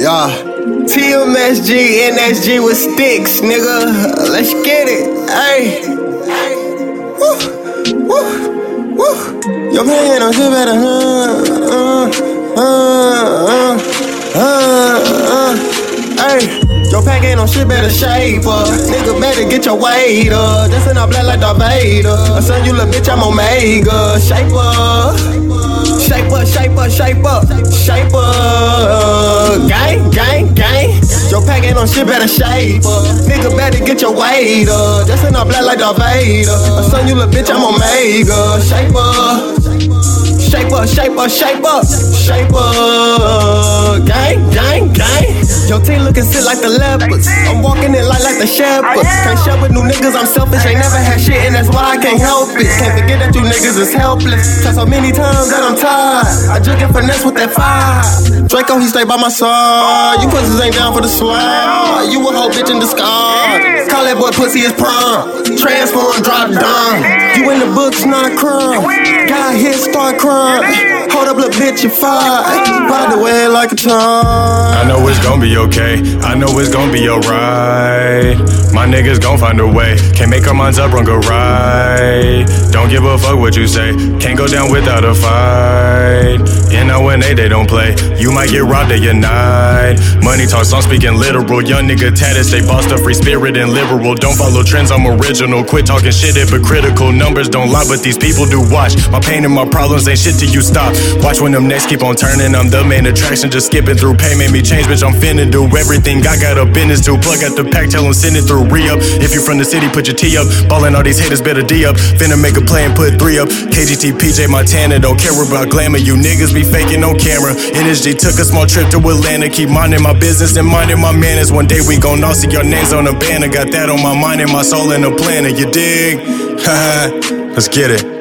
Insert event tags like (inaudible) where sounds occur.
Yeah. TMSG, NSG with sticks, nigga. Let's get it. Hey. Woo. Woo. Woo. Your man shit better. Uh, uh, uh, ain't on shit better shape up. Nigga better get your weight up. Just in a black like Darth Vader. Son you little bitch, I'm Omega. Shape up. Shape up, shape up, shape up, shape up. Gang, gang, gang. Your pack ain't on shit, better shape up. Nigga better get your weight up. Just in a black like Darth Vader. Son you little bitch, I'm Omega. Shape up. Shape up, shape up, shape up, shape up. Your team looking sick like the leopards. I'm walking in light like the shepherds. Can't share with new niggas, I'm selfish. Ain't never had shit, and that's why I can't help it. Can't forget that you niggas is helpless. Try so many times that I'm tired. I just get finesse with that fire. Draco, he stay by my side. You pussies ain't down for the swag. You a whole bitch in disguise. Call that boy pussy is prom. Transform, drop down. You in the books, not crime. Got hit, start crying. Hold up, little bitch, you fired. Ride the way like a charm. I know it's gonna be okay. I know it's gonna be alright. My niggas gon' find a way. Can't make our minds up, run go right. Don't give a fuck what you say. Can't go down without a fight. In when they they don't play. You might get robbed at your night. Money talks, I'm speaking literal. Young nigga tatted, stay bossed up, free spirit and liberal. Don't follow trends, I'm original. Quit talking shit, hypocritical. Numbers don't lie, but these people do watch. My pain and my problems ain't shit till you stop. Watch when them necks keep on turning. I'm the main attraction, just skipping through pain made me change, bitch. I'm finna do everything I got a business to. Plug out the pack, tell them send it through re up. If you from the city, put your T up. Ballin' all these haters, better D up. Finna make a play and put three up. KGT, PJ, Montana, don't care about glamour. You niggas be faking on camera. NSG took a small trip to Atlanta. Keep minding my business and minding my manners. One day we gon' all see your names on a banner. Got that on my mind and my soul in a planner. You dig? (laughs) Let's get it.